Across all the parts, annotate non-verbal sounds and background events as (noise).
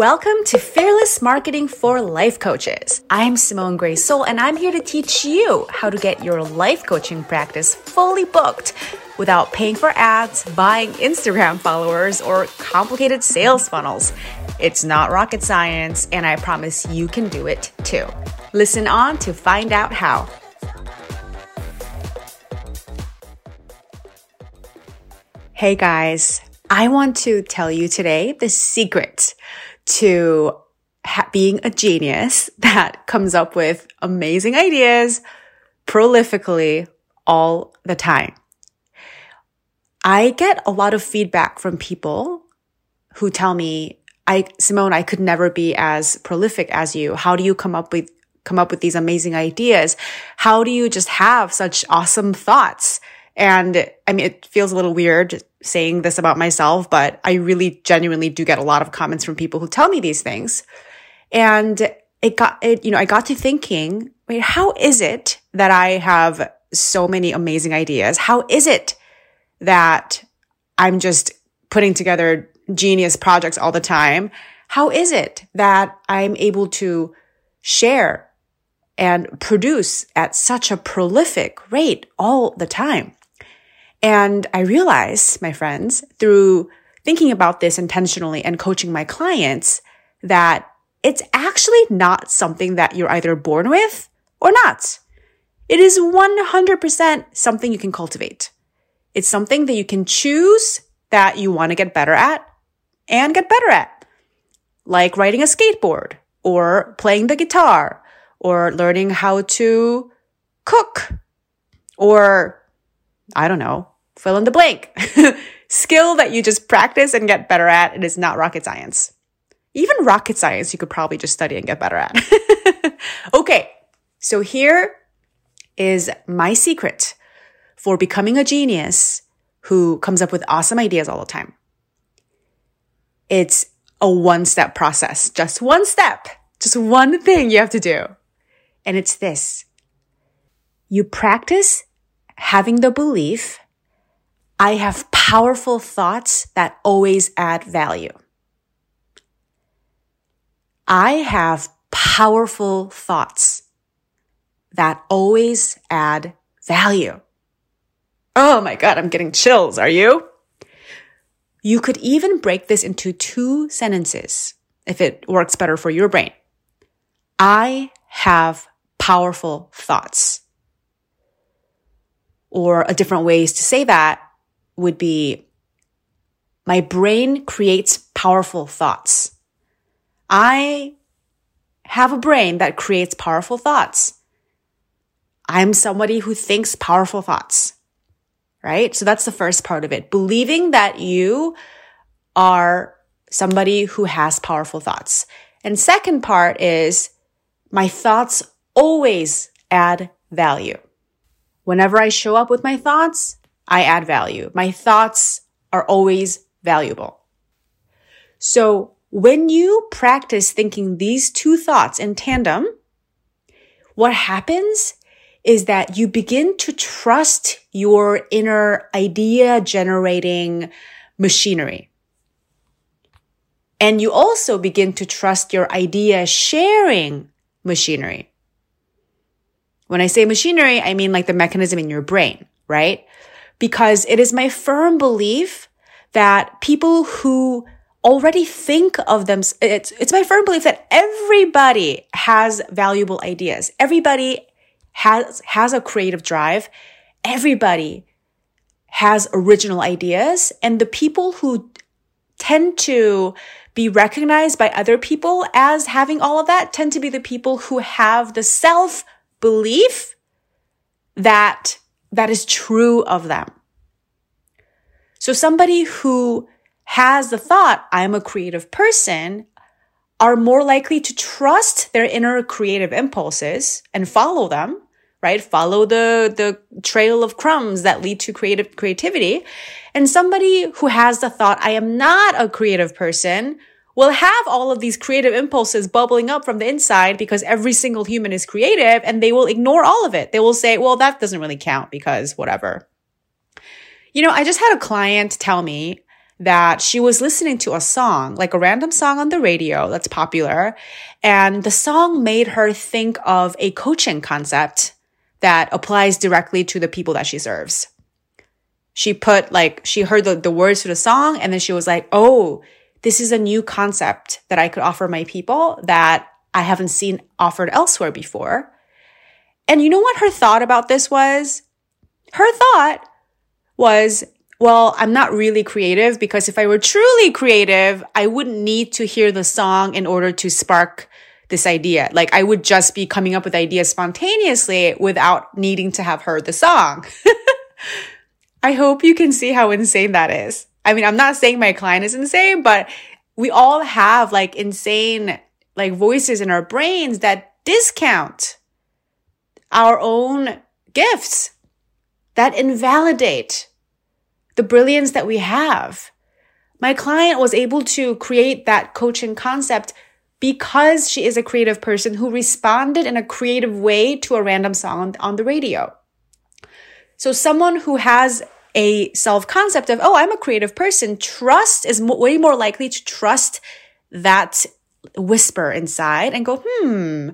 Welcome to Fearless Marketing for Life Coaches. I'm Simone Grace Seol, and I'm here to teach you how to get your life coaching practice fully booked without paying for ads, buying Instagram followers, or complicated sales funnels. It's not rocket science, and I promise you can do it too. Listen on to find out how. Hey guys, I want to tell you today the secret to ha- being a genius (laughs) that comes up with amazing ideas prolifically all the time. I get a lot of feedback from people who tell me, I, Simone, I could never be as prolific as you. How do you come up with, come up with these amazing ideas? How do you just have such awesome thoughts? And I mean, it feels a little weird saying this about myself, but I really genuinely do get a lot of comments from people who tell me these things. And it got, it, you know, I got to thinking, wait, how is it that I have so many amazing ideas? How is it that I'm just putting together genius projects all the time? How is it that I'm able to share and produce at such a prolific rate all the time? And I realized, my friends, through thinking about this intentionally and coaching my clients that it's actually not something that you're either born with or not. It is 100% something you can cultivate. It's something that you can choose that you want to get better at and get better at. Like riding a skateboard or playing the guitar or learning how to cook or I don't know, fill in the blank. (laughs) Skill that you just practice and get better at. It is not rocket science. Even rocket science, you could probably just study and get better at. (laughs) okay. So here is my secret for becoming a genius who comes up with awesome ideas all the time. It's a one step process, just one step, just one thing you have to do. And it's this. You practice having the belief I have powerful thoughts that always add value. I have powerful thoughts that always add value. Oh my God, I'm getting chills. Are you? You could even break this into two sentences if it works better for your brain. I have powerful thoughts. Or a different ways to say that would be my brain creates powerful thoughts. I have a brain that creates powerful thoughts. I'm somebody who thinks powerful thoughts, right? So that's the first part of it. Believing that you are somebody who has powerful thoughts. And second part is my thoughts always add value. Whenever I show up with my thoughts, I add value. My thoughts are always valuable. So when you practice thinking these two thoughts in tandem, what happens is that you begin to trust your inner idea generating machinery. And you also begin to trust your idea sharing machinery. When I say machinery, I mean like the mechanism in your brain, right? Because it is my firm belief that people who already think of them, it's, it's my firm belief that everybody has valuable ideas. Everybody has, has a creative drive. Everybody has original ideas. And the people who tend to be recognized by other people as having all of that tend to be the people who have the self belief that that is true of them. So somebody who has the thought, I'm a creative person, are more likely to trust their inner creative impulses and follow them, right? Follow the, the trail of crumbs that lead to creative creativity. And somebody who has the thought, I am not a creative person, will have all of these creative impulses bubbling up from the inside because every single human is creative and they will ignore all of it. They will say, well, that doesn't really count because whatever. You know, I just had a client tell me that she was listening to a song, like a random song on the radio that's popular. And the song made her think of a coaching concept that applies directly to the people that she serves. She put like, she heard the, the words to the song and then she was like, Oh, this is a new concept that I could offer my people that I haven't seen offered elsewhere before. And you know what her thought about this was? Her thought was, well, I'm not really creative because if I were truly creative, I wouldn't need to hear the song in order to spark this idea. Like I would just be coming up with ideas spontaneously without needing to have heard the song. (laughs) I hope you can see how insane that is. I mean, I'm not saying my client is insane, but we all have like insane like voices in our brains that discount our own gifts that invalidate the brilliance that we have. My client was able to create that coaching concept because she is a creative person who responded in a creative way to a random song on the radio. So someone who has a self concept of, oh, I'm a creative person, trust is way more likely to trust that whisper inside and go, hmm,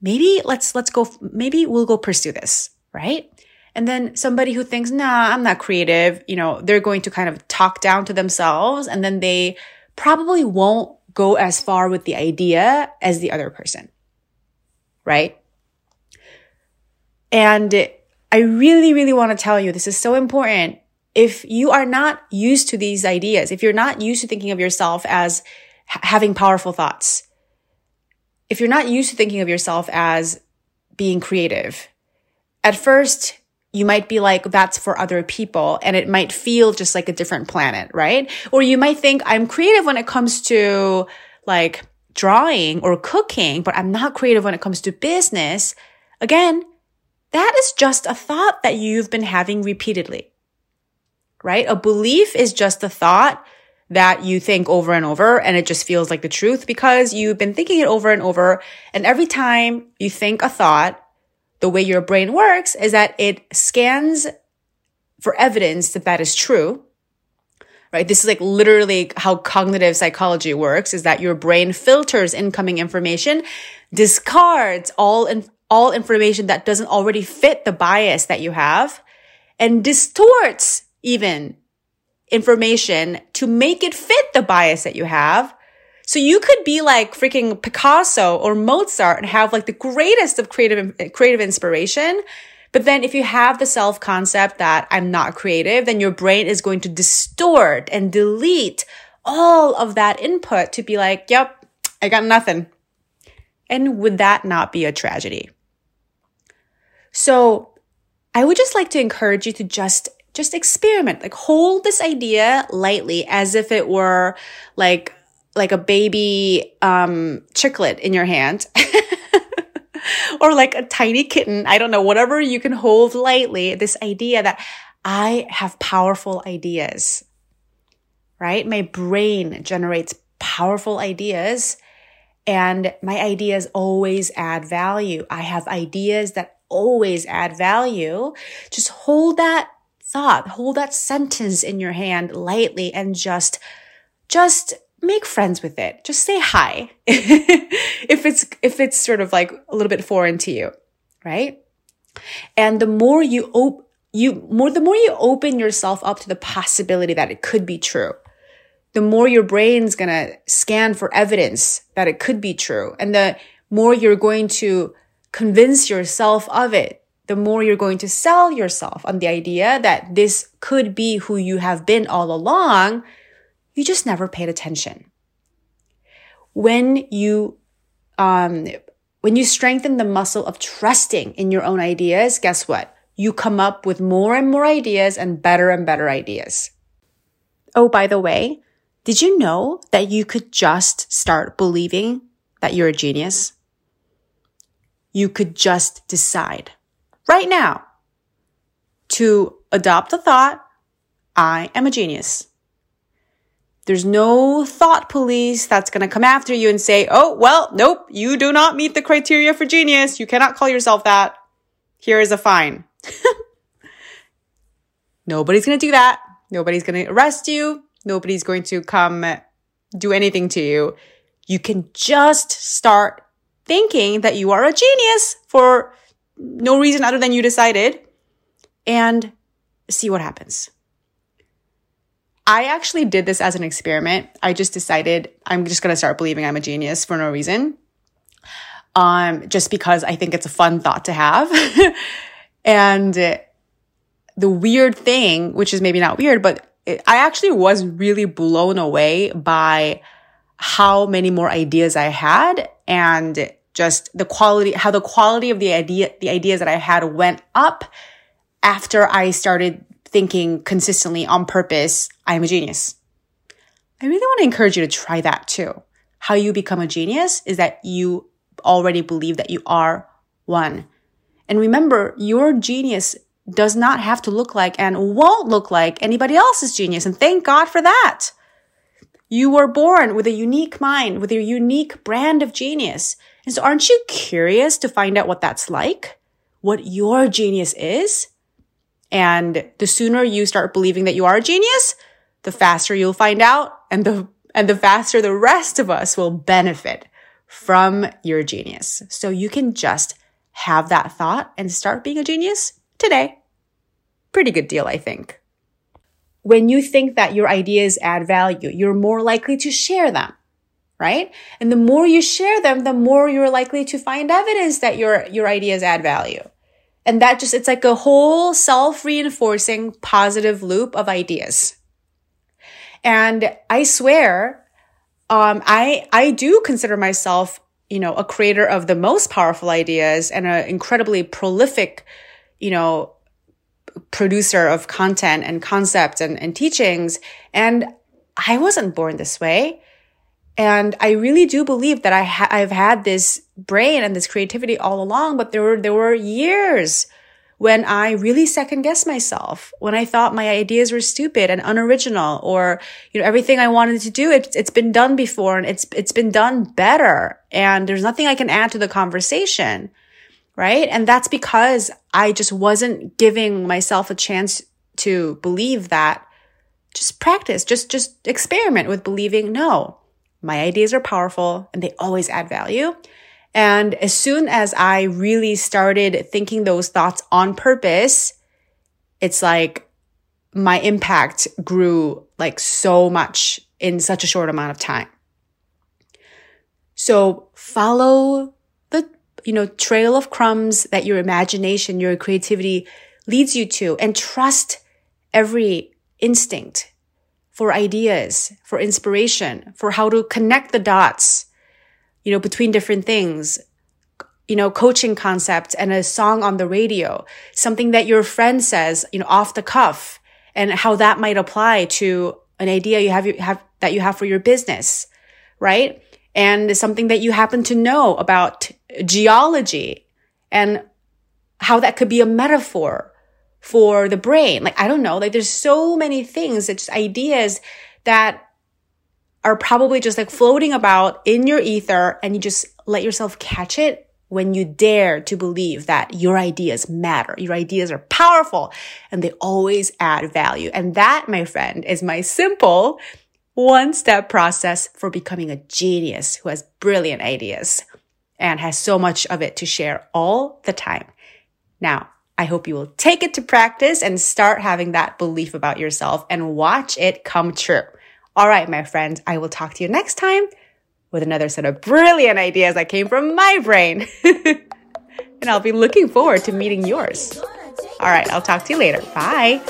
maybe let's, let's go, maybe we'll go pursue this, right? And then somebody who thinks, nah, I'm not creative, you know, they're going to kind of talk down to themselves and then they probably won't go as far with the idea as the other person. Right? And I really, really want to tell you this is so important. If you are not used to these ideas, if you're not used to thinking of yourself as having powerful thoughts, if you're not used to thinking of yourself as being creative, at first you might be like, that's for other people. And it might feel just like a different planet, right? Or you might think I'm creative when it comes to like drawing or cooking, but I'm not creative when it comes to business. Again, that is just a thought that you've been having repeatedly, right? A belief is just a thought that you think over and over and it just feels like the truth because you've been thinking it over and over. And every time you think a thought, the way your brain works is that it scans for evidence that that is true. Right? This is like literally how cognitive psychology works is that your brain filters incoming information, discards all in, all information that doesn't already fit the bias that you have and distorts even information to make it fit the bias that you have so you could be like freaking Picasso or Mozart and have like the greatest of creative, creative inspiration. But then if you have the self concept that I'm not creative, then your brain is going to distort and delete all of that input to be like, yep, I got nothing. And would that not be a tragedy? So I would just like to encourage you to just just experiment like hold this idea lightly as if it were like like a baby um, chicklet in your hand. (laughs) or like a tiny kitten. I don't know, whatever you can hold lightly. This idea that I have powerful ideas, right? My brain generates powerful ideas and my ideas always add value. I have ideas that always add value. Just hold that thought, hold that sentence in your hand lightly and just, just make friends with it. Just say hi. (laughs) if it's, if it's sort of like a little bit foreign to you, right? And the more you op- you more, the more you open yourself up to the possibility that it could be true, the more your brain's gonna scan for evidence that it could be true. And the more you're going to convince yourself of it, the more you're going to sell yourself on the idea that this could be who you have been all along you just never paid attention. When you, um, when you strengthen the muscle of trusting in your own ideas, guess what? You come up with more and more ideas and better and better ideas. Oh, by the way, did you know that you could just start believing that you're a genius? You could just decide right now to adopt the thought, I am a genius. There's no thought police that's going to come after you and say, Oh, well, nope, you do not meet the criteria for genius. You cannot call yourself that. Here is a fine. (laughs) Nobody's going to do that. Nobody's going to arrest you. Nobody's going to come do anything to you. You can just start thinking that you are a genius for no reason other than you decided and see what happens. I actually did this as an experiment. I just decided I'm just going to start believing I'm a genius for no reason. Um, just because I think it's a fun thought to have. (laughs) and the weird thing, which is maybe not weird, but it, I actually was really blown away by how many more ideas I had and just the quality, how the quality of the idea, the ideas that I had went up after I started thinking consistently on purpose, I am a genius. I really want to encourage you to try that too. How you become a genius is that you already believe that you are one. And remember, your genius does not have to look like and won't look like anybody else's genius. And thank God for that. You were born with a unique mind, with a unique brand of genius. And so aren't you curious to find out what that's like? What your genius is? And the sooner you start believing that you are a genius, the faster you'll find out and the, and the faster the rest of us will benefit from your genius. So you can just have that thought and start being a genius today. Pretty good deal, I think. When you think that your ideas add value, you're more likely to share them, right? And the more you share them, the more you're likely to find evidence that your, your ideas add value. And that just, it's like a whole self-reinforcing positive loop of ideas. And I swear, um, I, I do consider myself, you know, a creator of the most powerful ideas and an incredibly prolific, you know, producer of content and concept and, and teachings. And I wasn't born this way. And I really do believe that I ha- I've had this brain and this creativity all along, but there were, there were years when I really second guessed myself, when I thought my ideas were stupid and unoriginal or, you know, everything I wanted to do, it, it's been done before and it's, it's been done better. And there's nothing I can add to the conversation. Right. And that's because I just wasn't giving myself a chance to believe that just practice, just, just experiment with believing no, my ideas are powerful and they always add value. And as soon as I really started thinking those thoughts on purpose, it's like my impact grew like so much in such a short amount of time. So follow you know, trail of crumbs that your imagination, your creativity leads you to and trust every instinct for ideas, for inspiration, for how to connect the dots, you know, between different things, you know, coaching concept and a song on the radio, something that your friend says, you know, off the cuff and how that might apply to an idea you have, you have that you have for your business, right? And something that you happen to know about geology and how that could be a metaphor for the brain. Like, I don't know. Like, there's so many things, it's ideas that are probably just like floating about in your ether and you just let yourself catch it when you dare to believe that your ideas matter. Your ideas are powerful and they always add value. And that, my friend, is my simple one step process for becoming a genius who has brilliant ideas and has so much of it to share all the time. Now, I hope you will take it to practice and start having that belief about yourself and watch it come true. All right, my friends, I will talk to you next time with another set of brilliant ideas that came from my brain. (laughs) and I'll be looking forward to meeting yours. All right, I'll talk to you later. Bye.